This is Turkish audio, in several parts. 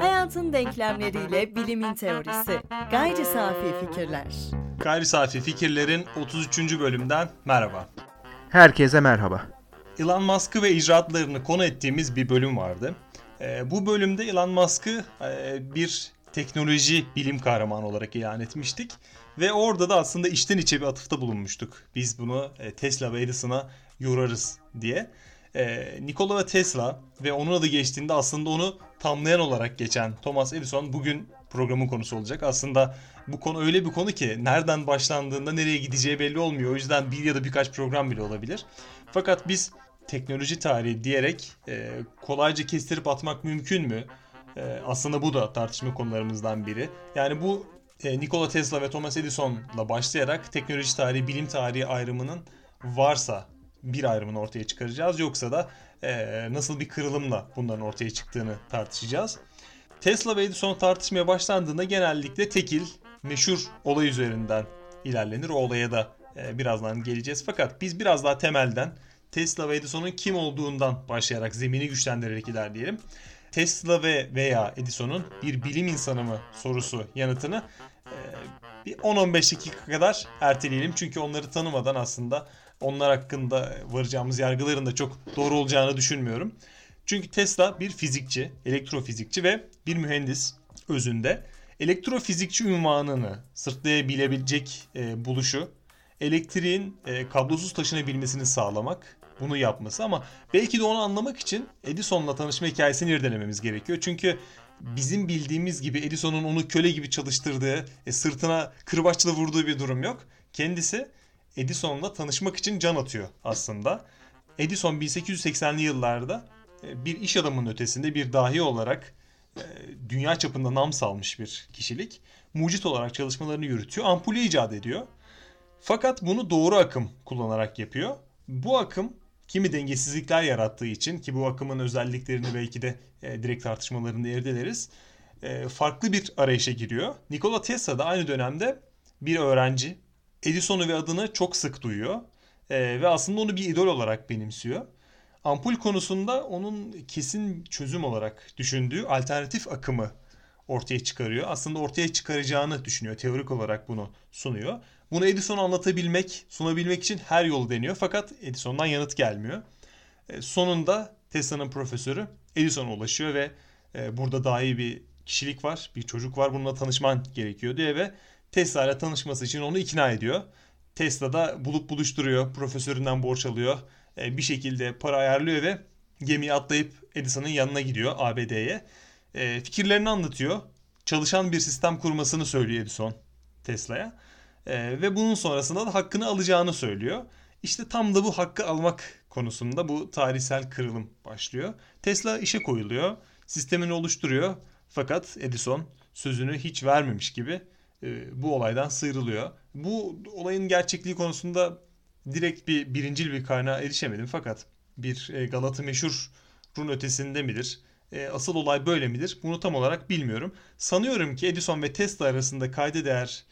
Hayatın denklemleriyle bilimin teorisi. Gayri safi fikirler. Gayri safi fikirlerin 33. bölümden merhaba. Herkese merhaba. Elon Musk'ı ve icraatlarını konu ettiğimiz bir bölüm vardı. E, bu bölümde Elon Musk'ı e, bir teknoloji bilim kahramanı olarak ilan etmiştik. Ve orada da aslında içten içe bir atıfta bulunmuştuk. Biz bunu e, Tesla ve Edison'a yorarız diye. E, Nikola Tesla ve onun adı geçtiğinde aslında onu tamlayan olarak geçen Thomas Edison bugün programın konusu olacak. Aslında bu konu öyle bir konu ki nereden başlandığında nereye gideceği belli olmuyor. O yüzden bir ya da birkaç program bile olabilir. Fakat biz teknoloji tarihi diyerek e, kolayca kestirip atmak mümkün mü? E, aslında bu da tartışma konularımızdan biri. Yani bu e, Nikola Tesla ve Thomas Edison'la başlayarak teknoloji tarihi, bilim tarihi ayrımının varsa bir ayrımını ortaya çıkaracağız. Yoksa da e, nasıl bir kırılımla bunların ortaya çıktığını tartışacağız. Tesla ve Edison tartışmaya başlandığında genellikle tekil, meşhur olay üzerinden ilerlenir. O olaya da e, birazdan geleceğiz. Fakat biz biraz daha temelden Tesla ve Edison'un kim olduğundan başlayarak zemini güçlendirerek ilerleyelim. Tesla ve veya Edison'un bir bilim insanı mı sorusu yanıtını e, bir 10-15 dakika kadar erteleyelim. Çünkü onları tanımadan aslında onlar hakkında varacağımız yargıların da çok doğru olacağını düşünmüyorum. Çünkü Tesla bir fizikçi, elektrofizikçi ve bir mühendis özünde. Elektrofizikçi ünvanını sırtlayabilebilecek e, buluşu elektriğin e, kablosuz taşınabilmesini sağlamak bunu yapması ama belki de onu anlamak için Edison'la tanışma hikayesini irdelememiz gerekiyor. Çünkü bizim bildiğimiz gibi Edison'un onu köle gibi çalıştırdığı, e, sırtına kırbaçla vurduğu bir durum yok. Kendisi Edison'la tanışmak için can atıyor aslında. Edison 1880'li yıllarda e, bir iş adamının ötesinde bir dahi olarak e, dünya çapında nam salmış bir kişilik. Mucit olarak çalışmalarını yürütüyor. Ampulü icat ediyor. Fakat bunu doğru akım kullanarak yapıyor. Bu akım kimi dengesizlikler yarattığı için ki bu akımın özelliklerini belki de e, direkt tartışmalarında irdeleriz. Farklı bir arayışa giriyor. Nikola Tesla da aynı dönemde bir öğrenci. Edison'u ve adını çok sık duyuyor. E, ve aslında onu bir idol olarak benimsiyor. Ampul konusunda onun kesin çözüm olarak düşündüğü alternatif akımı ortaya çıkarıyor. Aslında ortaya çıkaracağını düşünüyor. Teorik olarak bunu sunuyor. Bunu Edison'a anlatabilmek, sunabilmek için her yolu deniyor. Fakat Edison'dan yanıt gelmiyor. E, sonunda Tesla'nın profesörü Edison'a ulaşıyor ve e, burada daha iyi bir kişilik var, bir çocuk var. Bununla tanışman gerekiyor diye ve Tesla ile tanışması için onu ikna ediyor. Tesla da bulup buluşturuyor, profesöründen borç alıyor. E, bir şekilde para ayarlıyor ve gemiye atlayıp Edison'ın yanına gidiyor ABD'ye. E, fikirlerini anlatıyor. Çalışan bir sistem kurmasını söylüyor Edison Tesla'ya. E, ve bunun sonrasında da hakkını alacağını söylüyor. İşte tam da bu hakkı almak konusunda bu tarihsel kırılım başlıyor. Tesla işe koyuluyor, sistemini oluşturuyor. Fakat Edison sözünü hiç vermemiş gibi bu olaydan sıyrılıyor. Bu olayın gerçekliği konusunda direkt bir birincil bir kaynağa erişemedim fakat bir e, Galata meşhurun ötesinde midir? E, asıl olay böyle midir? Bunu tam olarak bilmiyorum. Sanıyorum ki Edison ve Tesla arasında kayda değer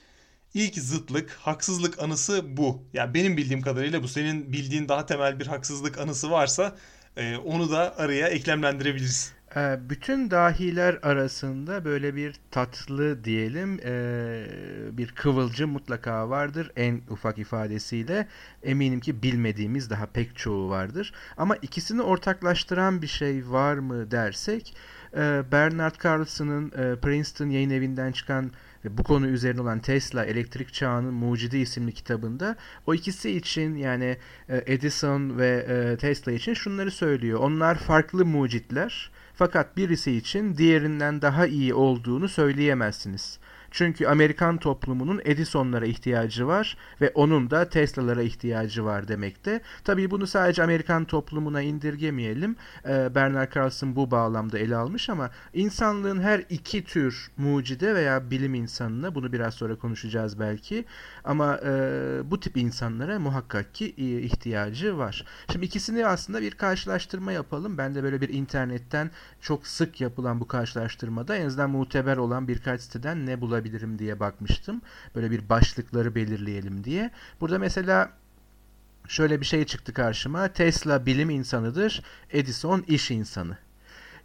ilk zıtlık, haksızlık anısı bu. Yani benim bildiğim kadarıyla bu. Senin bildiğin daha temel bir haksızlık anısı varsa e, onu da araya eklemlendirebiliriz. Ee, bütün dahiler arasında böyle bir tatlı diyelim ee, bir kıvılcım mutlaka vardır en ufak ifadesiyle. Eminim ki bilmediğimiz daha pek çoğu vardır. Ama ikisini ortaklaştıran bir şey var mı dersek ee, Bernard Carlson'ın Princeton yayın evinden çıkan ve bu konu üzerine olan Tesla Elektrik Çağının Mucidi isimli kitabında o ikisi için yani Edison ve Tesla için şunları söylüyor. Onlar farklı mucitler fakat birisi için diğerinden daha iyi olduğunu söyleyemezsiniz. Çünkü Amerikan toplumunun Edison'lara ihtiyacı var ve onun da Tesla'lara ihtiyacı var demekte. Tabii bunu sadece Amerikan toplumuna indirgemeyelim. Ee, Bernard Carlson bu bağlamda ele almış ama insanlığın her iki tür mucide veya bilim insanına bunu biraz sonra konuşacağız belki. Ama e, bu tip insanlara muhakkak ki ihtiyacı var. Şimdi ikisini aslında bir karşılaştırma yapalım. Ben de böyle bir internetten çok sık yapılan bu karşılaştırmada en azından muteber olan birkaç siteden ne bulabilirim diye bakmıştım. Böyle bir başlıkları belirleyelim diye. Burada mesela şöyle bir şey çıktı karşıma. Tesla bilim insanıdır, Edison iş insanı.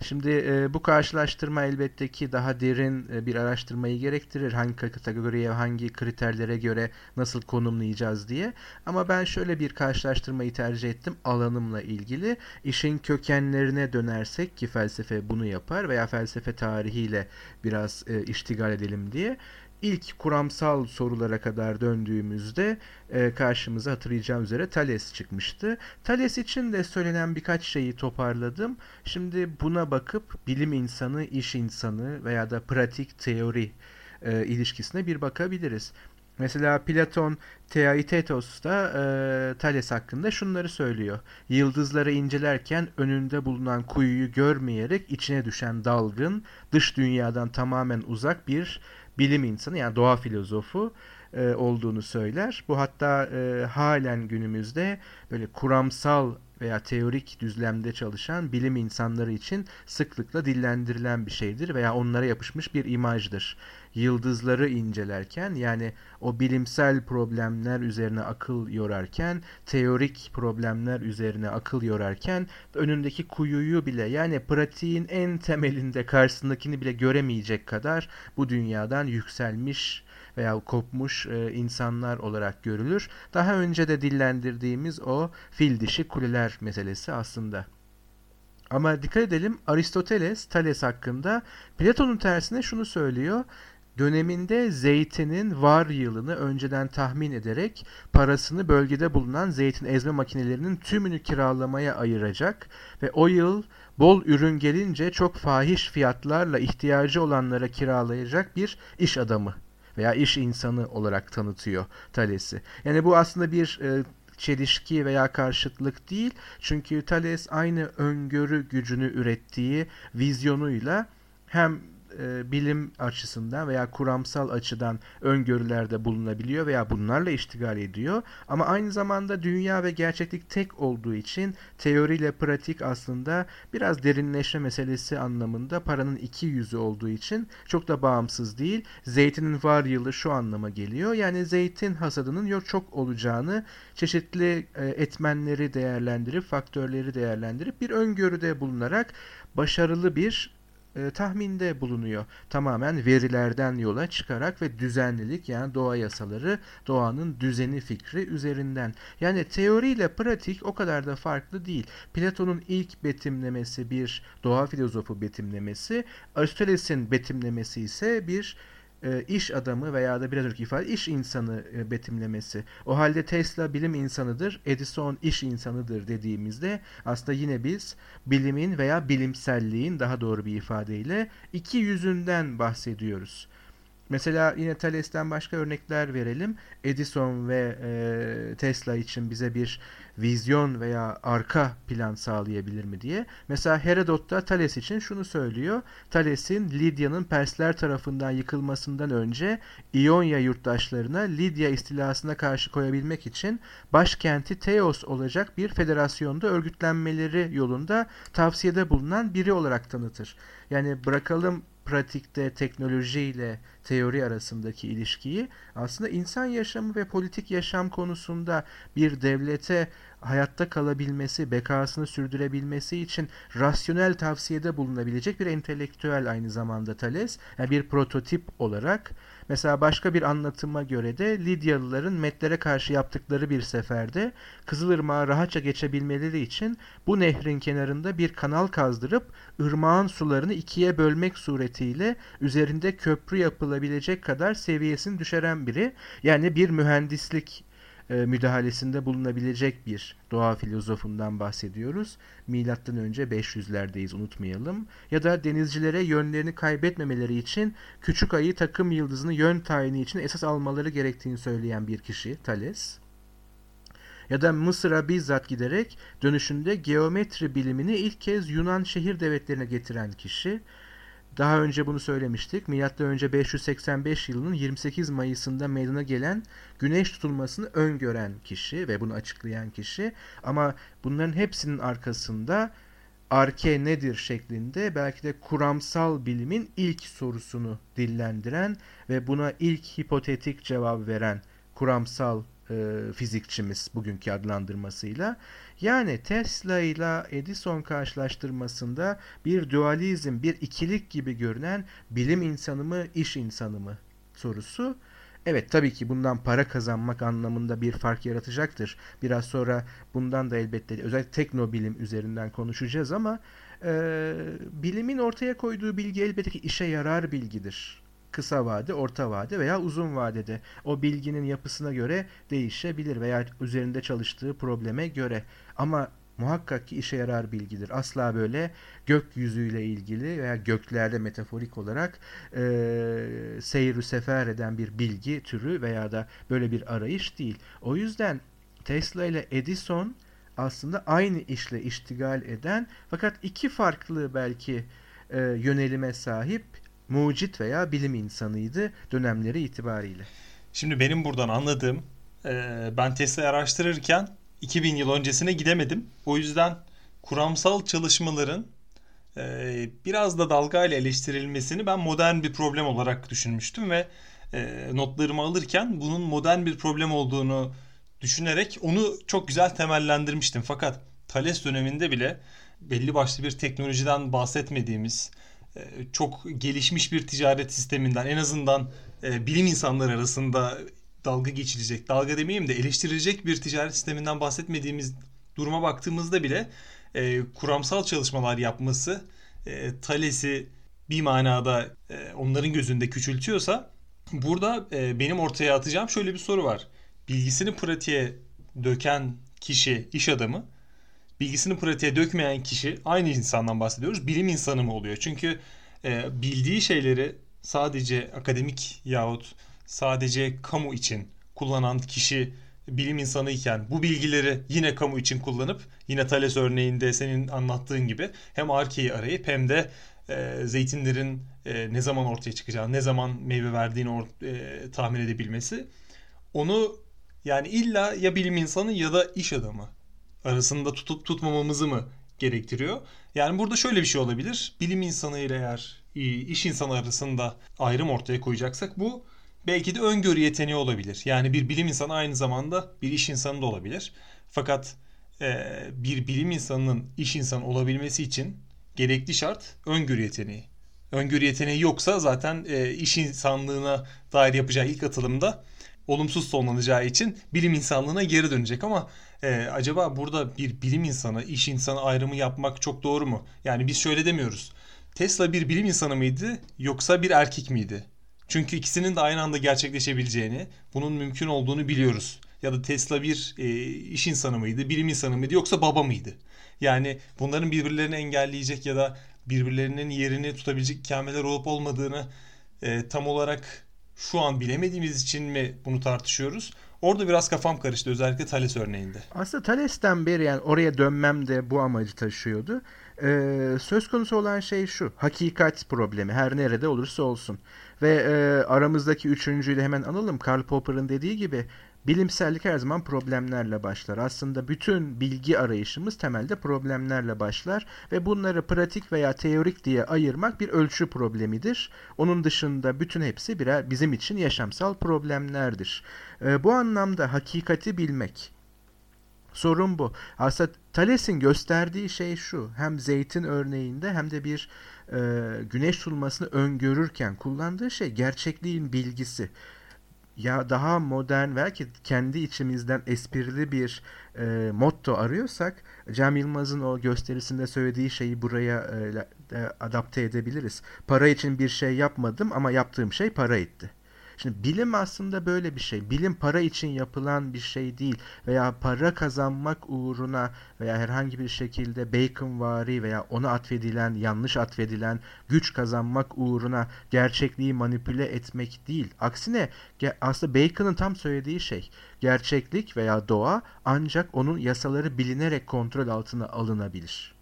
Şimdi e, bu karşılaştırma elbette ki daha derin e, bir araştırmayı gerektirir. Hangi kategoriye, hangi kriterlere göre nasıl konumlayacağız diye. Ama ben şöyle bir karşılaştırmayı tercih ettim alanımla ilgili. İşin kökenlerine dönersek ki felsefe bunu yapar veya felsefe tarihiyle biraz e, iştigal edelim diye ilk kuramsal sorulara kadar döndüğümüzde e, karşımıza hatırlayacağım üzere Thales çıkmıştı. Thales için de söylenen birkaç şeyi toparladım. Şimdi buna bakıp bilim insanı, iş insanı veya da pratik teori e, ilişkisine bir bakabiliriz. Mesela Platon Theaetetos'ta e, Thales hakkında şunları söylüyor. Yıldızları incelerken önünde bulunan kuyuyu görmeyerek içine düşen dalgın, dış dünyadan tamamen uzak bir bilim insanı yani doğa filozofu e, olduğunu söyler. Bu hatta e, halen günümüzde böyle kuramsal veya teorik düzlemde çalışan bilim insanları için sıklıkla dillendirilen bir şeydir veya onlara yapışmış bir imajdır. Yıldızları incelerken yani o bilimsel problemler üzerine akıl yorarken, teorik problemler üzerine akıl yorarken önündeki kuyuyu bile yani pratiğin en temelinde karşısındakini bile göremeyecek kadar bu dünyadan yükselmiş veya kopmuş e, insanlar olarak görülür. Daha önce de dillendirdiğimiz o fil dişi kuleler meselesi aslında. Ama dikkat edelim Aristoteles Thales hakkında Platon'un tersine şunu söylüyor. Döneminde zeytinin var yılını önceden tahmin ederek parasını bölgede bulunan zeytin ezme makinelerinin tümünü kiralamaya ayıracak ve o yıl bol ürün gelince çok fahiş fiyatlarla ihtiyacı olanlara kiralayacak bir iş adamı veya iş insanı olarak tanıtıyor Thales'i. Yani bu aslında bir e, çelişki veya karşıtlık değil. Çünkü Thales aynı öngörü gücünü ürettiği vizyonuyla hem e, bilim açısından veya kuramsal açıdan öngörülerde bulunabiliyor veya bunlarla iştigal ediyor. Ama aynı zamanda dünya ve gerçeklik tek olduğu için teoriyle pratik aslında biraz derinleşme meselesi anlamında paranın iki yüzü olduğu için çok da bağımsız değil. Zeytinin var yılı şu anlama geliyor. Yani zeytin hasadının yok çok olacağını çeşitli e, etmenleri değerlendirip, faktörleri değerlendirip bir öngörüde bulunarak başarılı bir e, tahminde bulunuyor. Tamamen verilerden yola çıkarak ve düzenlilik yani doğa yasaları, doğanın düzeni fikri üzerinden. Yani teoriyle pratik o kadar da farklı değil. Platon'un ilk betimlemesi bir doğa filozofu betimlemesi, Aristoteles'in betimlemesi ise bir e, iş adamı veya da biraz önce ifade iş insanı e, betimlemesi. O halde Tesla bilim insanıdır, Edison iş insanıdır dediğimizde aslında yine biz bilimin veya bilimselliğin daha doğru bir ifadeyle iki yüzünden bahsediyoruz. Mesela yine Thales'ten başka örnekler verelim. Edison ve e, Tesla için bize bir vizyon veya arka plan sağlayabilir mi diye. Mesela Herodot da Thales için şunu söylüyor. Thales'in Lidya'nın Persler tarafından yıkılmasından önce İonya yurttaşlarına Lidya istilasına karşı koyabilmek için başkenti Teos olacak bir federasyonda örgütlenmeleri yolunda tavsiyede bulunan biri olarak tanıtır. Yani bırakalım pratikte teknoloji ile teori arasındaki ilişkiyi aslında insan yaşamı ve politik yaşam konusunda bir devlete hayatta kalabilmesi, bekasını sürdürebilmesi için rasyonel tavsiyede bulunabilecek bir entelektüel aynı zamanda Thales. Yani bir prototip olarak Mesela başka bir anlatıma göre de Lidyalıların Metlere karşı yaptıkları bir seferde Kızılırmağı rahatça geçebilmeleri için bu nehrin kenarında bir kanal kazdırıp ırmağın sularını ikiye bölmek suretiyle üzerinde köprü yapılabilecek kadar seviyesini düşüren biri. Yani bir mühendislik e, müdahalesinde bulunabilecek bir doğa filozofundan bahsediyoruz. Milattan önce 500'lerdeyiz unutmayalım. Ya da denizcilere yönlerini kaybetmemeleri için küçük ayı takım yıldızını yön tayini için esas almaları gerektiğini söyleyen bir kişi Thales. Ya da Mısır'a bizzat giderek dönüşünde geometri bilimini ilk kez Yunan şehir devletlerine getiren kişi daha önce bunu söylemiştik. Milattan önce 585 yılının 28 Mayıs'ında meydana gelen güneş tutulmasını öngören kişi ve bunu açıklayan kişi. Ama bunların hepsinin arkasında arke nedir şeklinde belki de kuramsal bilimin ilk sorusunu dillendiren ve buna ilk hipotetik cevap veren kuramsal e, fizikçimiz bugünkü adlandırmasıyla. Yani Tesla ile Edison karşılaştırmasında bir dualizm, bir ikilik gibi görünen bilim insanı mı, iş insanı mı sorusu. Evet tabii ki bundan para kazanmak anlamında bir fark yaratacaktır. Biraz sonra bundan da elbette özellikle teknobilim üzerinden konuşacağız ama e, bilimin ortaya koyduğu bilgi elbette ki işe yarar bilgidir kısa vade, orta vade veya uzun vadede o bilginin yapısına göre değişebilir veya üzerinde çalıştığı probleme göre. Ama muhakkak ki işe yarar bilgidir. Asla böyle gökyüzüyle ilgili veya göklerde metaforik olarak e, seyir sefer eden bir bilgi türü veya da böyle bir arayış değil. O yüzden Tesla ile Edison aslında aynı işle iştigal eden fakat iki farklı belki e, yönelime sahip mucit veya bilim insanıydı dönemleri itibariyle. Şimdi benim buradan anladığım e, ben Tesla'yı araştırırken 2000 yıl öncesine gidemedim. O yüzden kuramsal çalışmaların e, biraz da dalgayla eleştirilmesini ben modern bir problem olarak düşünmüştüm ve e, notlarımı alırken bunun modern bir problem olduğunu düşünerek onu çok güzel temellendirmiştim. Fakat Thales döneminde bile belli başlı bir teknolojiden bahsetmediğimiz, çok gelişmiş bir ticaret sisteminden en azından e, bilim insanları arasında dalga geçilecek, dalga demeyeyim de eleştirilecek bir ticaret sisteminden bahsetmediğimiz duruma baktığımızda bile e, kuramsal çalışmalar yapması e, Thales'i bir manada e, onların gözünde küçültüyorsa burada e, benim ortaya atacağım şöyle bir soru var. Bilgisini pratiğe döken kişi, iş adamı bilgisini pratiğe dökmeyen kişi aynı insandan bahsediyoruz. Bilim insanı mı oluyor? Çünkü e, bildiği şeyleri sadece akademik yahut sadece kamu için kullanan kişi bilim insanı iken bu bilgileri yine kamu için kullanıp yine Thales örneğinde senin anlattığın gibi hem arkeyi arayıp hem de e, zeytinlerin e, ne zaman ortaya çıkacağını, ne zaman meyve verdiğini or- e, tahmin edebilmesi onu yani illa ya bilim insanı ya da iş adamı arasında tutup tutmamamızı mı gerektiriyor? Yani burada şöyle bir şey olabilir. Bilim insanı ile eğer iş insanı arasında ayrım ortaya koyacaksak bu belki de öngörü yeteneği olabilir. Yani bir bilim insanı aynı zamanda bir iş insanı da olabilir. Fakat e, bir bilim insanının iş insanı olabilmesi için gerekli şart öngörü yeteneği. Öngörü yeteneği yoksa zaten e, iş insanlığına dair yapacağı ilk atılımda olumsuz sonlanacağı için bilim insanlığına geri dönecek ama e, acaba burada bir bilim insanı, iş insanı ayrımı yapmak çok doğru mu? Yani biz şöyle demiyoruz. Tesla bir bilim insanı mıydı yoksa bir erkek miydi? Çünkü ikisinin de aynı anda gerçekleşebileceğini, bunun mümkün olduğunu biliyoruz. Ya da Tesla bir e, iş insanı mıydı, bilim insanı mıydı yoksa baba mıydı? Yani bunların birbirlerini engelleyecek ya da birbirlerinin yerini tutabilecek kelimeler olup olmadığını e, tam olarak şu an bilemediğimiz için mi bunu tartışıyoruz? Orada biraz kafam karıştı özellikle Thales örneğinde. Aslında Thales'ten beri yani oraya dönmem de bu amacı taşıyordu. Ee, söz konusu olan şey şu. Hakikat problemi her nerede olursa olsun. Ve e, aramızdaki üçüncüyle hemen analım. Karl Popper'ın dediği gibi Bilimsellik her zaman problemlerle başlar. Aslında bütün bilgi arayışımız temelde problemlerle başlar ve bunları pratik veya teorik diye ayırmak bir ölçü problemidir. Onun dışında bütün hepsi birer bizim için yaşamsal problemlerdir. E, bu anlamda hakikati bilmek, Sorun bu. Aslında Thales'in gösterdiği şey şu. Hem zeytin örneğinde hem de bir e, güneş tutulmasını öngörürken kullandığı şey gerçekliğin bilgisi ya daha modern belki kendi içimizden esprili bir e, motto arıyorsak Cem Yılmaz'ın o gösterisinde söylediği şeyi buraya e, e, adapte edebiliriz. Para için bir şey yapmadım ama yaptığım şey para etti. Şimdi bilim aslında böyle bir şey. Bilim para için yapılan bir şey değil veya para kazanmak uğruna veya herhangi bir şekilde Baconvari veya ona atfedilen, yanlış atfedilen güç kazanmak uğruna gerçekliği manipüle etmek değil. Aksine aslında Bacon'ın tam söylediği şey gerçeklik veya doğa ancak onun yasaları bilinerek kontrol altına alınabilir.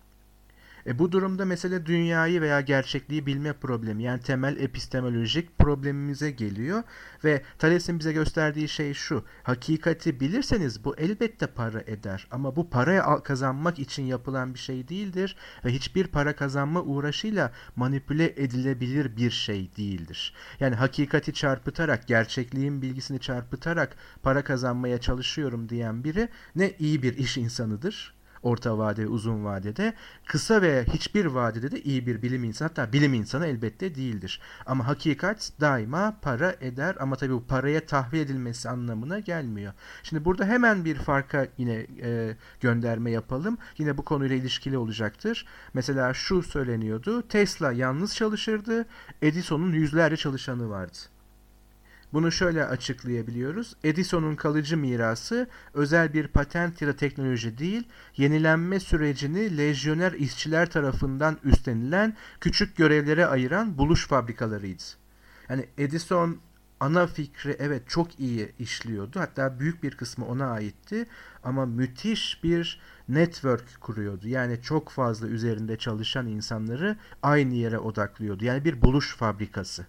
E bu durumda mesele dünyayı veya gerçekliği bilme problemi yani temel epistemolojik problemimize geliyor ve Thales'in bize gösterdiği şey şu. Hakikati bilirseniz bu elbette para eder ama bu paraya kazanmak için yapılan bir şey değildir ve hiçbir para kazanma uğraşıyla manipüle edilebilir bir şey değildir. Yani hakikati çarpıtarak, gerçekliğin bilgisini çarpıtarak para kazanmaya çalışıyorum diyen biri ne iyi bir iş insanıdır orta vade uzun vadede. Kısa ve hiçbir vadede de iyi bir bilim insanı hatta bilim insanı elbette değildir. Ama hakikat daima para eder ama tabii bu paraya tahvil edilmesi anlamına gelmiyor. Şimdi burada hemen bir farka yine e, gönderme yapalım. Yine bu konuyla ilişkili olacaktır. Mesela şu söyleniyordu. Tesla yalnız çalışırdı. Edison'un yüzlerce çalışanı vardı. Bunu şöyle açıklayabiliyoruz. Edison'un kalıcı mirası özel bir patent ya da teknoloji değil, yenilenme sürecini lejyoner işçiler tarafından üstlenilen küçük görevlere ayıran buluş fabrikalarıydı. Yani Edison ana fikri evet çok iyi işliyordu. Hatta büyük bir kısmı ona aitti. Ama müthiş bir network kuruyordu. Yani çok fazla üzerinde çalışan insanları aynı yere odaklıyordu. Yani bir buluş fabrikası.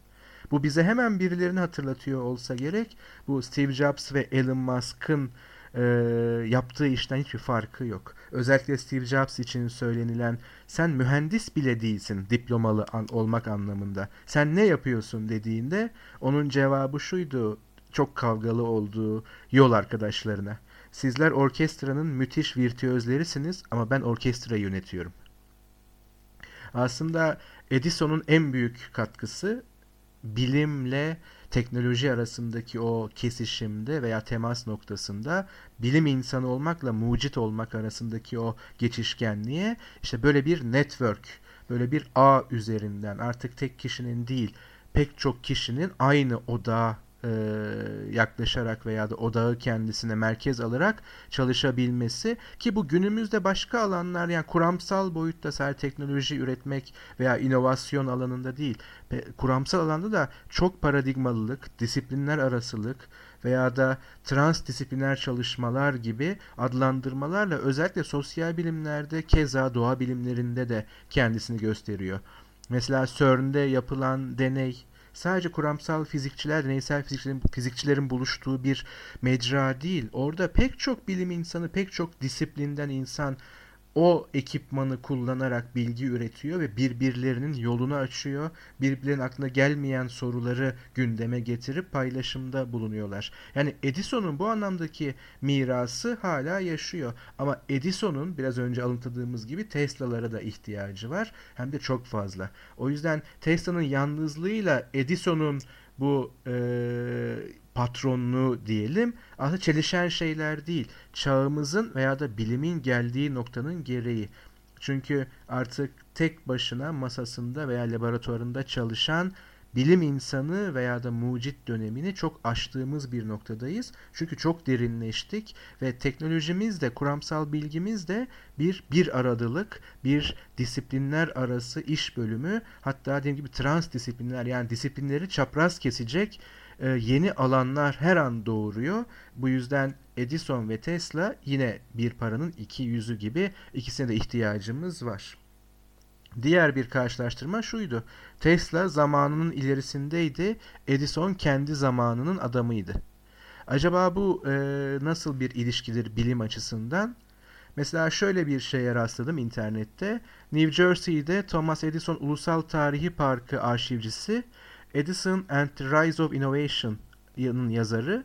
Bu bize hemen birilerini hatırlatıyor olsa gerek. Bu Steve Jobs ve Elon Musk'ın e, yaptığı işten hiçbir farkı yok. Özellikle Steve Jobs için söylenilen sen mühendis bile değilsin diplomalı an, olmak anlamında. Sen ne yapıyorsun dediğinde onun cevabı şuydu çok kavgalı olduğu yol arkadaşlarına. Sizler orkestranın müthiş virtüözlerisiniz ama ben orkestra yönetiyorum. Aslında Edison'un en büyük katkısı bilimle teknoloji arasındaki o kesişimde veya temas noktasında bilim insanı olmakla mucit olmak arasındaki o geçişkenliğe işte böyle bir network, böyle bir ağ üzerinden artık tek kişinin değil pek çok kişinin aynı odağa e, yaklaşarak veya da odağı kendisine merkez alarak çalışabilmesi ki bu günümüzde başka alanlar yani kuramsal boyutta sadece teknoloji üretmek veya inovasyon alanında değil kuramsal alanda da çok paradigmalılık, disiplinler arasılık veya da transdisipliner çalışmalar gibi adlandırmalarla özellikle sosyal bilimlerde keza doğa bilimlerinde de kendisini gösteriyor. Mesela CERN'de yapılan deney sadece kuramsal fizikçiler, deneysel fizikçilerin, fizikçilerin buluştuğu bir mecra değil. Orada pek çok bilim insanı, pek çok disiplinden insan o ekipmanı kullanarak bilgi üretiyor ve birbirlerinin yolunu açıyor. Birbirlerinin aklına gelmeyen soruları gündeme getirip paylaşımda bulunuyorlar. Yani Edison'un bu anlamdaki mirası hala yaşıyor. Ama Edison'un biraz önce alıntıdığımız gibi Tesla'lara da ihtiyacı var. Hem de çok fazla. O yüzden Tesla'nın yalnızlığıyla Edison'un bu e, patronluğu diyelim aslında çelişen şeyler değil. Çağımızın veya da bilimin geldiği noktanın gereği. Çünkü artık tek başına masasında veya laboratuvarında çalışan bilim insanı veya da mucit dönemini çok aştığımız bir noktadayız. Çünkü çok derinleştik ve teknolojimiz de kuramsal bilgimiz de bir bir aradılık, bir disiplinler arası iş bölümü hatta dediğim gibi transdisiplinler yani disiplinleri çapraz kesecek e, yeni alanlar her an doğuruyor. Bu yüzden Edison ve Tesla yine bir paranın iki yüzü gibi ikisine de ihtiyacımız var. Diğer bir karşılaştırma şuydu. Tesla zamanının ilerisindeydi. Edison kendi zamanının adamıydı. Acaba bu e, nasıl bir ilişkidir bilim açısından? Mesela şöyle bir şeye rastladım internette. New Jersey'de Thomas Edison Ulusal Tarihi Parkı arşivcisi Edison and the Rise of Innovation'ın yazarı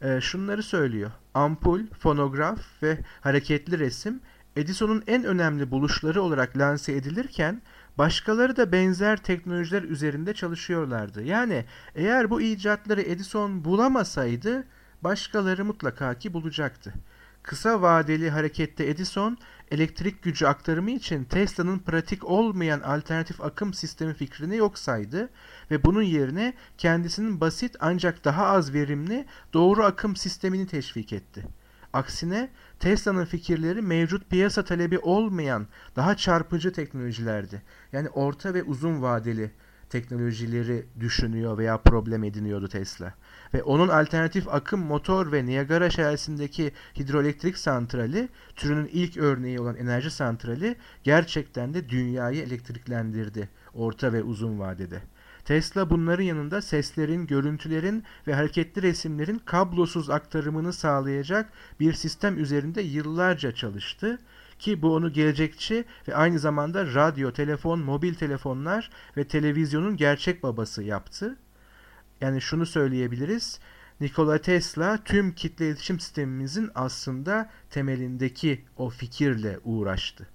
e, şunları söylüyor. Ampul, fonograf ve hareketli resim Edison'un en önemli buluşları olarak lanse edilirken başkaları da benzer teknolojiler üzerinde çalışıyorlardı. Yani eğer bu icatları Edison bulamasaydı başkaları mutlaka ki bulacaktı. Kısa vadeli harekette Edison elektrik gücü aktarımı için Tesla'nın pratik olmayan alternatif akım sistemi fikrini yok saydı ve bunun yerine kendisinin basit ancak daha az verimli doğru akım sistemini teşvik etti. Aksine Tesla'nın fikirleri mevcut piyasa talebi olmayan daha çarpıcı teknolojilerdi. Yani orta ve uzun vadeli teknolojileri düşünüyor veya problem ediniyordu Tesla. Ve onun alternatif akım motor ve Niagara şelalesindeki hidroelektrik santrali türünün ilk örneği olan enerji santrali gerçekten de dünyayı elektriklendirdi orta ve uzun vadede. Tesla bunların yanında seslerin, görüntülerin ve hareketli resimlerin kablosuz aktarımını sağlayacak bir sistem üzerinde yıllarca çalıştı ki bu onu gelecekçi ve aynı zamanda radyo, telefon, mobil telefonlar ve televizyonun gerçek babası yaptı. Yani şunu söyleyebiliriz. Nikola Tesla tüm kitle iletişim sistemimizin aslında temelindeki o fikirle uğraştı.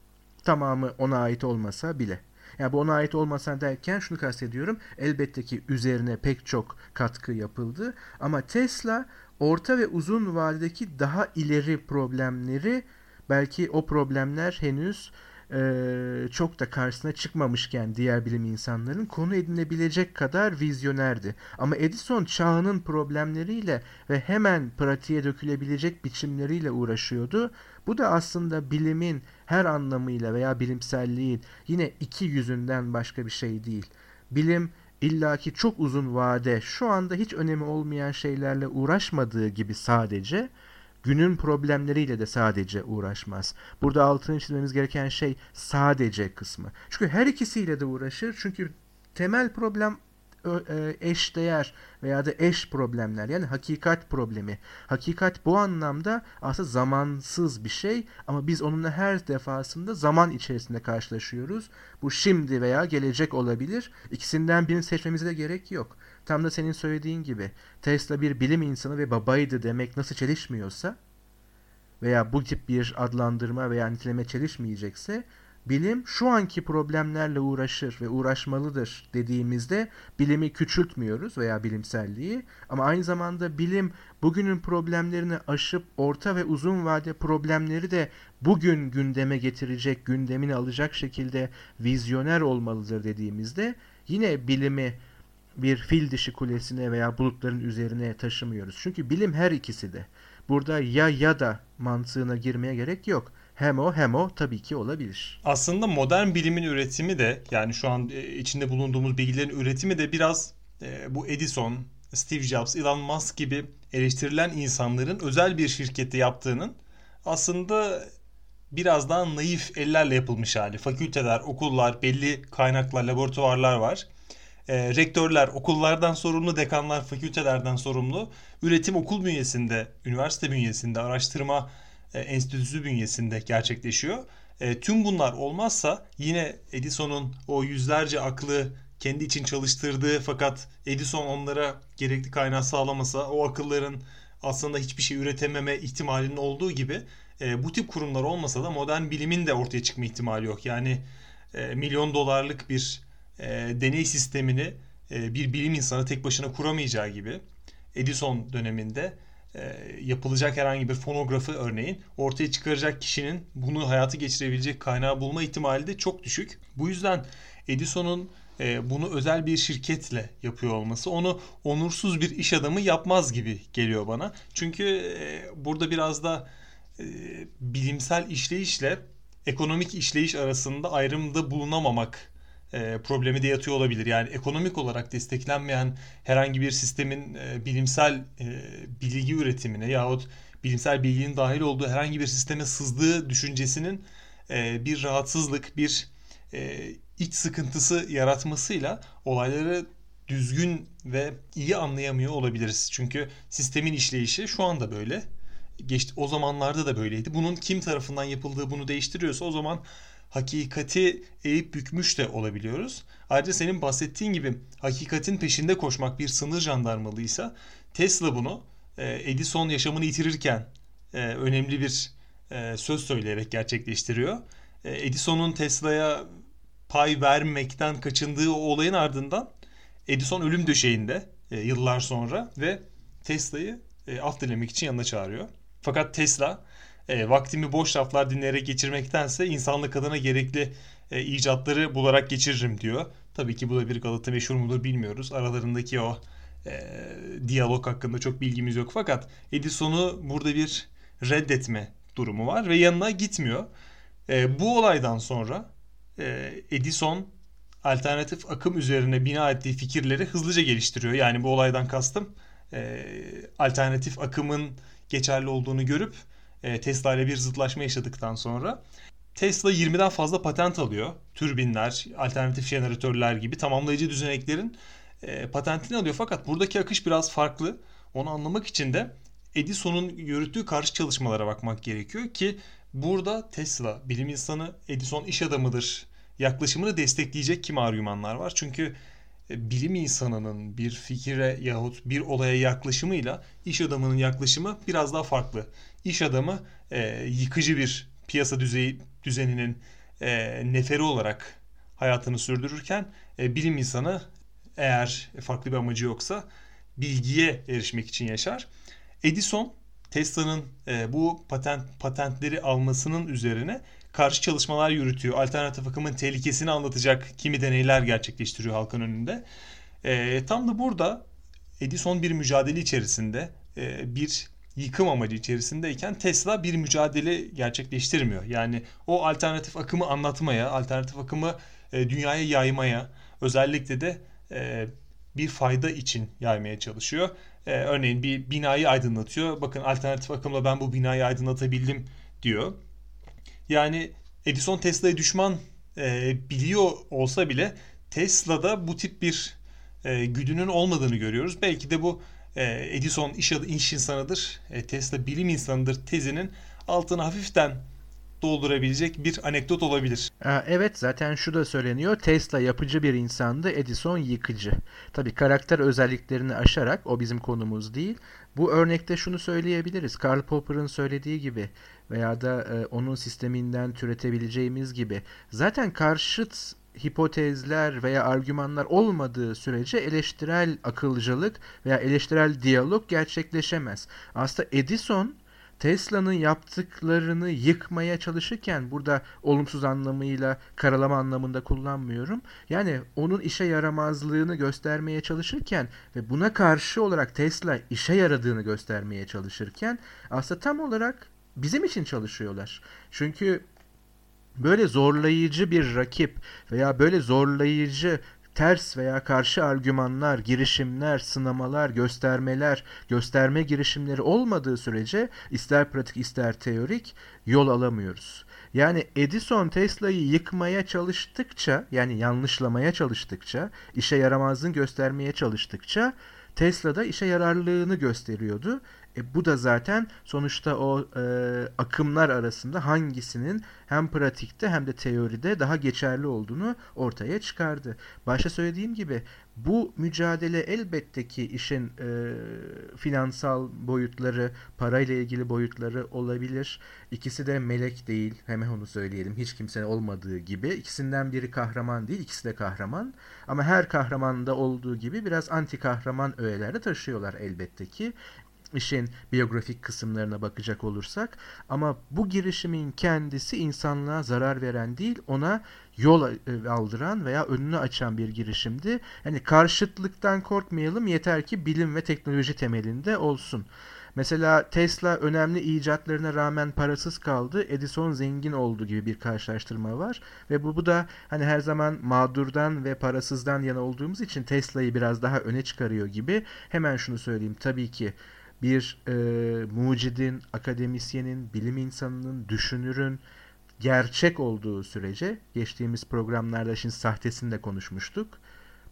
Tamamı ona ait olmasa bile. Yani bu ona ait olmasa derken şunu kastediyorum. Elbette ki üzerine pek çok katkı yapıldı. Ama Tesla orta ve uzun vadedeki daha ileri problemleri belki o problemler henüz e, çok da karşısına çıkmamışken diğer bilim insanların konu edinebilecek kadar vizyonerdi. Ama Edison çağının problemleriyle ve hemen pratiğe dökülebilecek biçimleriyle uğraşıyordu. Bu da aslında bilimin her anlamıyla veya bilimselliğin yine iki yüzünden başka bir şey değil. Bilim illaki çok uzun vade şu anda hiç önemi olmayan şeylerle uğraşmadığı gibi sadece günün problemleriyle de sadece uğraşmaz. Burada altını çizmemiz gereken şey sadece kısmı. Çünkü her ikisiyle de uğraşır. Çünkü temel problem e, eş değer veya da eş problemler yani hakikat problemi. Hakikat bu anlamda aslında zamansız bir şey ama biz onunla her defasında zaman içerisinde karşılaşıyoruz. Bu şimdi veya gelecek olabilir. İkisinden birini seçmemize de gerek yok. Tam da senin söylediğin gibi Tesla bir bilim insanı ve babaydı demek nasıl çelişmiyorsa veya bu tip bir adlandırma veya niteleme çelişmeyecekse bilim şu anki problemlerle uğraşır ve uğraşmalıdır dediğimizde bilimi küçültmüyoruz veya bilimselliği. Ama aynı zamanda bilim bugünün problemlerini aşıp orta ve uzun vade problemleri de bugün gündeme getirecek, gündemini alacak şekilde vizyoner olmalıdır dediğimizde yine bilimi bir fil dişi kulesine veya bulutların üzerine taşımıyoruz. Çünkü bilim her ikisi de. Burada ya ya da mantığına girmeye gerek yok. Hem o hem o tabii ki olabilir. Aslında modern bilimin üretimi de yani şu an e, içinde bulunduğumuz bilgilerin üretimi de biraz e, bu Edison, Steve Jobs, Elon Musk gibi eleştirilen insanların özel bir şirkette yaptığının aslında biraz daha naif ellerle yapılmış hali. Fakülteler, okullar, belli kaynaklar, laboratuvarlar var e, rektörler, okullardan sorumlu, dekanlar, fakültelerden sorumlu, üretim okul bünyesinde, üniversite bünyesinde, araştırma e, enstitüsü bünyesinde gerçekleşiyor. E, tüm bunlar olmazsa yine Edison'un o yüzlerce aklı kendi için çalıştırdığı fakat Edison onlara gerekli kaynağı sağlamasa o akılların aslında hiçbir şey üretememe ihtimalinin olduğu gibi e, bu tip kurumlar olmasa da modern bilimin de ortaya çıkma ihtimali yok. Yani e, milyon dolarlık bir e, deney sistemini e, bir bilim insanı tek başına kuramayacağı gibi Edison döneminde e, yapılacak herhangi bir fonografı örneğin ortaya çıkaracak kişinin bunu hayatı geçirebilecek kaynağı bulma ihtimali de çok düşük. Bu yüzden Edison'un e, bunu özel bir şirketle yapıyor olması onu onursuz bir iş adamı yapmaz gibi geliyor bana. Çünkü e, burada biraz da e, bilimsel işleyişle ekonomik işleyiş arasında ayrımda bulunamamak e, problemi de yatıyor olabilir. Yani ekonomik olarak desteklenmeyen herhangi bir sistemin e, bilimsel e, bilgi üretimine yahut bilimsel bilginin dahil olduğu herhangi bir sisteme sızdığı düşüncesinin bir rahatsızlık, bir iç sıkıntısı yaratmasıyla olayları düzgün ve iyi anlayamıyor olabiliriz. Çünkü sistemin işleyişi şu anda böyle. Geçti, o zamanlarda da böyleydi. Bunun kim tarafından yapıldığı bunu değiştiriyorsa o zaman hakikati eğip bükmüş de olabiliyoruz. Ayrıca senin bahsettiğin gibi hakikatin peşinde koşmak bir sınır jandarmalıysa Tesla bunu e, Edison yaşamını yitirirken e, önemli bir e, söz söyleyerek gerçekleştiriyor. Edison'un Tesla'ya pay vermekten kaçındığı o olayın ardından Edison ölüm döşeğinde yıllar sonra ve Tesla'yı af dilemek için yanına çağırıyor. Fakat Tesla e, vaktimi boş laflar dinleyerek geçirmektense insanlık adına gerekli e, icatları bularak geçiririm diyor. Tabii ki bu da bir Galata meşhur mudur bilmiyoruz. Aralarındaki o e, diyalog hakkında çok bilgimiz yok. Fakat Edison'u burada bir reddetme durumu var ve yanına gitmiyor. E, bu olaydan sonra e, Edison alternatif akım üzerine bina ettiği fikirleri hızlıca geliştiriyor. Yani bu olaydan kastım e, alternatif akımın geçerli olduğunu görüp e, Tesla ile bir zıtlaşma yaşadıktan sonra Tesla 20'den fazla patent alıyor. Türbinler, alternatif jeneratörler gibi tamamlayıcı düzeneklerin e, patentini alıyor. Fakat buradaki akış biraz farklı. Onu anlamak için de Edison'un yürüttüğü karşı çalışmalara bakmak gerekiyor ki burada Tesla bilim insanı Edison iş adamıdır yaklaşımını destekleyecek kim argümanlar var. Çünkü bilim insanının bir fikire yahut bir olaya yaklaşımıyla iş adamının yaklaşımı biraz daha farklı. İş adamı e, yıkıcı bir piyasa düzeyi düzeninin e, neferi olarak hayatını sürdürürken e, bilim insanı eğer farklı bir amacı yoksa bilgiye erişmek için yaşar. Edison Tesla'nın e, bu patent patentleri almasının üzerine karşı çalışmalar yürütüyor. Alternatif akımın tehlikesini anlatacak kimi deneyler gerçekleştiriyor halkın önünde. E, tam da burada Edison bir mücadele içerisinde e, bir yıkım amacı içerisindeyken Tesla bir mücadele gerçekleştirmiyor. Yani o alternatif akımı anlatmaya, alternatif akımı e, dünyaya yaymaya, özellikle de e, bir fayda için yaymaya çalışıyor. E, örneğin bir binayı aydınlatıyor. Bakın alternatif akımla ben bu binayı aydınlatabildim diyor. Yani Edison Tesla'ya düşman e, biliyor olsa bile Tesla'da bu tip bir e, güdünün olmadığını görüyoruz. Belki de bu e, Edison iş, iş insanıdır, e, Tesla bilim insanıdır tezinin altını hafiften doldurabilecek bir anekdot olabilir. Evet zaten şu da söyleniyor. Tesla yapıcı bir insandı, Edison yıkıcı. Tabii karakter özelliklerini aşarak o bizim konumuz değil. Bu örnekte şunu söyleyebiliriz. Karl Popper'ın söylediği gibi veya da e, onun sisteminden türetebileceğimiz gibi. Zaten karşıt hipotezler veya argümanlar olmadığı sürece eleştirel akılcılık veya eleştirel diyalog gerçekleşemez. Aslında Edison Tesla'nın yaptıklarını yıkmaya çalışırken burada olumsuz anlamıyla karalama anlamında kullanmıyorum. Yani onun işe yaramazlığını göstermeye çalışırken ve buna karşı olarak Tesla işe yaradığını göstermeye çalışırken aslında tam olarak bizim için çalışıyorlar. Çünkü böyle zorlayıcı bir rakip veya böyle zorlayıcı ters veya karşı argümanlar, girişimler, sınamalar, göstermeler, gösterme girişimleri olmadığı sürece ister pratik ister teorik yol alamıyoruz. Yani Edison Tesla'yı yıkmaya çalıştıkça yani yanlışlamaya çalıştıkça, işe yaramazlığını göstermeye çalıştıkça Tesla'da işe yararlılığını gösteriyordu e, bu da zaten sonuçta o e, akımlar arasında hangisinin hem pratikte hem de teoride daha geçerli olduğunu ortaya çıkardı. Başta söylediğim gibi bu mücadele elbette ki işin e, finansal boyutları, parayla ilgili boyutları olabilir. İkisi de melek değil, hemen onu söyleyelim. Hiç kimsenin olmadığı gibi. İkisinden biri kahraman değil, ikisi de kahraman. Ama her kahramanda olduğu gibi biraz anti kahraman öğeler de taşıyorlar elbette ki işin biyografik kısımlarına bakacak olursak ama bu girişimin kendisi insanlığa zarar veren değil ona yol e, aldıran veya önünü açan bir girişimdi. Yani karşıtlıktan korkmayalım yeter ki bilim ve teknoloji temelinde olsun. Mesela Tesla önemli icatlarına rağmen parasız kaldı. Edison zengin oldu gibi bir karşılaştırma var. Ve bu, bu da hani her zaman mağdurdan ve parasızdan yana olduğumuz için Tesla'yı biraz daha öne çıkarıyor gibi. Hemen şunu söyleyeyim. Tabii ki bir e, mucidin, akademisyenin, bilim insanının, düşünürün gerçek olduğu sürece geçtiğimiz programlarda şimdi sahtesini de konuşmuştuk.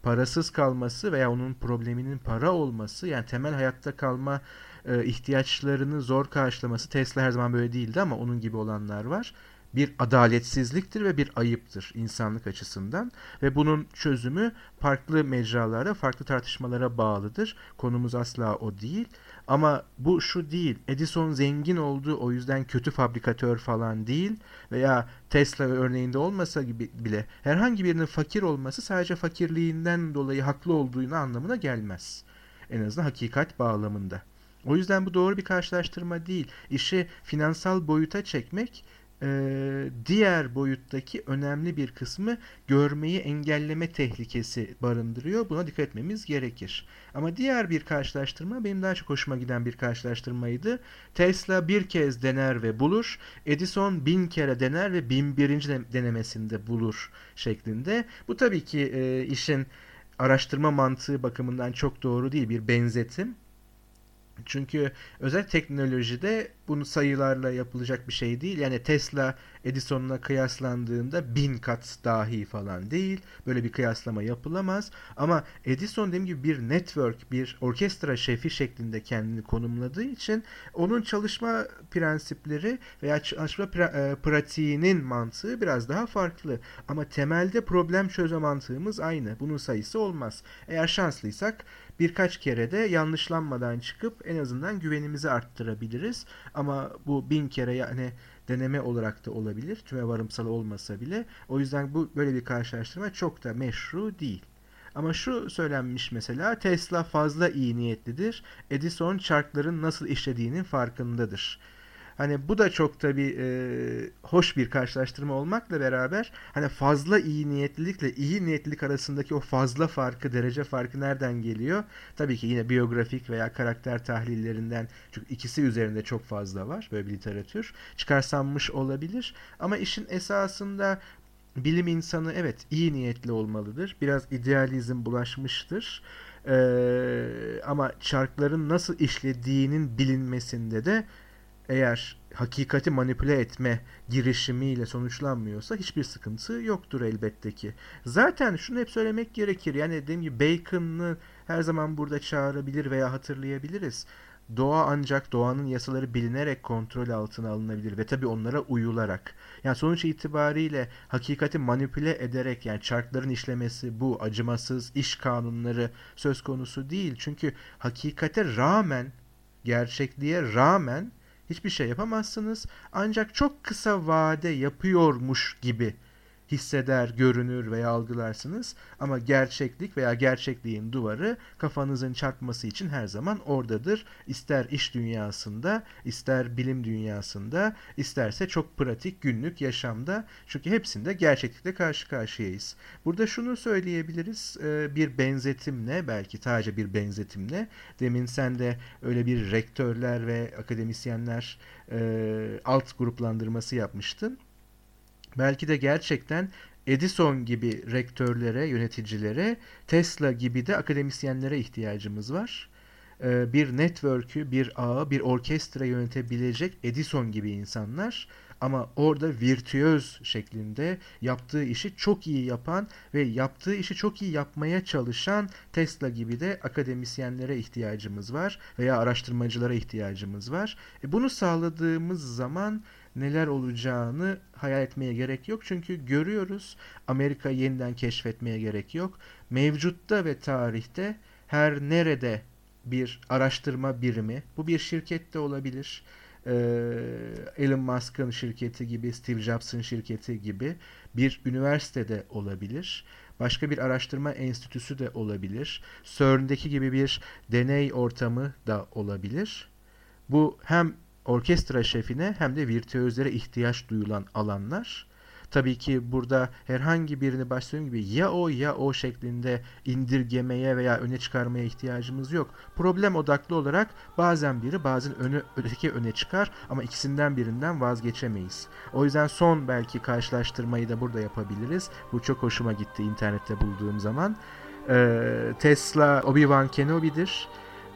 Parasız kalması veya onun probleminin para olması yani temel hayatta kalma e, ihtiyaçlarını zor karşılaması Tesla her zaman böyle değildi ama onun gibi olanlar var bir adaletsizliktir ve bir ayıptır insanlık açısından ve bunun çözümü farklı mecralara, farklı tartışmalara bağlıdır. Konumuz asla o değil. Ama bu şu değil. Edison zengin oldu o yüzden kötü fabrikatör falan değil veya Tesla örneğinde olmasa gibi bile herhangi birinin fakir olması sadece fakirliğinden dolayı haklı olduğunu anlamına gelmez. En azından hakikat bağlamında. O yüzden bu doğru bir karşılaştırma değil. İşi finansal boyuta çekmek e, diğer boyuttaki önemli bir kısmı görmeyi engelleme tehlikesi barındırıyor. Buna dikkat etmemiz gerekir. Ama diğer bir karşılaştırma benim daha çok hoşuma giden bir karşılaştırmaydı. Tesla bir kez dener ve bulur. Edison bin kere dener ve bin birinci denemesinde bulur şeklinde. Bu tabii ki e, işin araştırma mantığı bakımından çok doğru değil bir benzetim. Çünkü özel teknolojide bunu sayılarla yapılacak bir şey değil. Yani Tesla Edison'la kıyaslandığında bin kat dahi falan değil. Böyle bir kıyaslama yapılamaz. Ama Edison dediğim gibi bir network, bir orkestra şefi şeklinde kendini konumladığı için onun çalışma prensipleri veya çalışma pra- e, pratiğinin mantığı biraz daha farklı. Ama temelde problem çözme mantığımız aynı. Bunun sayısı olmaz. Eğer şanslıysak birkaç kere de yanlışlanmadan çıkıp en azından güvenimizi arttırabiliriz. Ama bu bin kere yani deneme olarak da olabilir. Tüme varımsal olmasa bile. O yüzden bu böyle bir karşılaştırma çok da meşru değil. Ama şu söylenmiş mesela Tesla fazla iyi niyetlidir. Edison çarkların nasıl işlediğinin farkındadır. Hani bu da çok tabii e, hoş bir karşılaştırma olmakla beraber hani fazla iyi niyetlilikle iyi niyetlilik arasındaki o fazla farkı, derece farkı nereden geliyor? Tabii ki yine biyografik veya karakter tahlillerinden çünkü ikisi üzerinde çok fazla var böyle bir literatür. Çıkarsanmış olabilir ama işin esasında bilim insanı evet iyi niyetli olmalıdır. Biraz idealizm bulaşmıştır. Ee, ama çarkların nasıl işlediğinin bilinmesinde de eğer hakikati manipüle etme girişimiyle sonuçlanmıyorsa hiçbir sıkıntı yoktur elbette ki. Zaten şunu hep söylemek gerekir. Yani dediğim gibi Bacon'ı her zaman burada çağırabilir veya hatırlayabiliriz. Doğa ancak doğanın yasaları bilinerek kontrol altına alınabilir ve tabi onlara uyularak. Yani sonuç itibariyle hakikati manipüle ederek yani çarkların işlemesi bu acımasız iş kanunları söz konusu değil. Çünkü hakikate rağmen gerçekliğe rağmen hiçbir şey yapamazsınız. Ancak çok kısa vade yapıyormuş gibi hisseder, görünür veya algılarsınız ama gerçeklik veya gerçekliğin duvarı kafanızın çarpması için her zaman oradadır. İster iş dünyasında, ister bilim dünyasında, isterse çok pratik günlük yaşamda. Çünkü hepsinde gerçeklikle karşı karşıyayız. Burada şunu söyleyebiliriz e, bir benzetimle, belki sadece bir benzetimle. Demin sen de öyle bir rektörler ve akademisyenler e, alt gruplandırması yapmıştın belki de gerçekten Edison gibi rektörlere, yöneticilere, Tesla gibi de akademisyenlere ihtiyacımız var. Ee, bir network'ü, bir ağı, bir orkestra yönetebilecek Edison gibi insanlar ama orada virtüöz şeklinde yaptığı işi çok iyi yapan ve yaptığı işi çok iyi yapmaya çalışan Tesla gibi de akademisyenlere ihtiyacımız var veya araştırmacılara ihtiyacımız var. E bunu sağladığımız zaman neler olacağını hayal etmeye gerek yok. Çünkü görüyoruz Amerika yeniden keşfetmeye gerek yok. Mevcutta ve tarihte her nerede bir araştırma birimi, bu bir şirket de olabilir, Elon Musk'ın şirketi gibi, Steve Jobs'ın şirketi gibi bir üniversitede olabilir. Başka bir araştırma enstitüsü de olabilir. CERN'deki gibi bir deney ortamı da olabilir. Bu hem orkestra şefine hem de virtüözlere ihtiyaç duyulan alanlar. Tabii ki burada herhangi birini başladığım gibi ya o ya o şeklinde indirgemeye veya öne çıkarmaya ihtiyacımız yok. Problem odaklı olarak bazen biri bazen önü, öteki öne çıkar ama ikisinden birinden vazgeçemeyiz. O yüzden son belki karşılaştırmayı da burada yapabiliriz. Bu çok hoşuma gitti internette bulduğum zaman. Ee, Tesla Obi-Wan Kenobi'dir.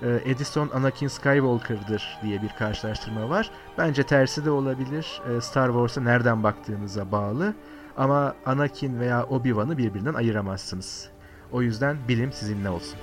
Ee, Edison Anakin Skywalker'dır diye bir karşılaştırma var. Bence tersi de olabilir. Ee, Star Wars'a nereden baktığınıza bağlı. Ama Anakin veya Obi-Wan'ı birbirinden ayıramazsınız. O yüzden bilim sizinle olsun.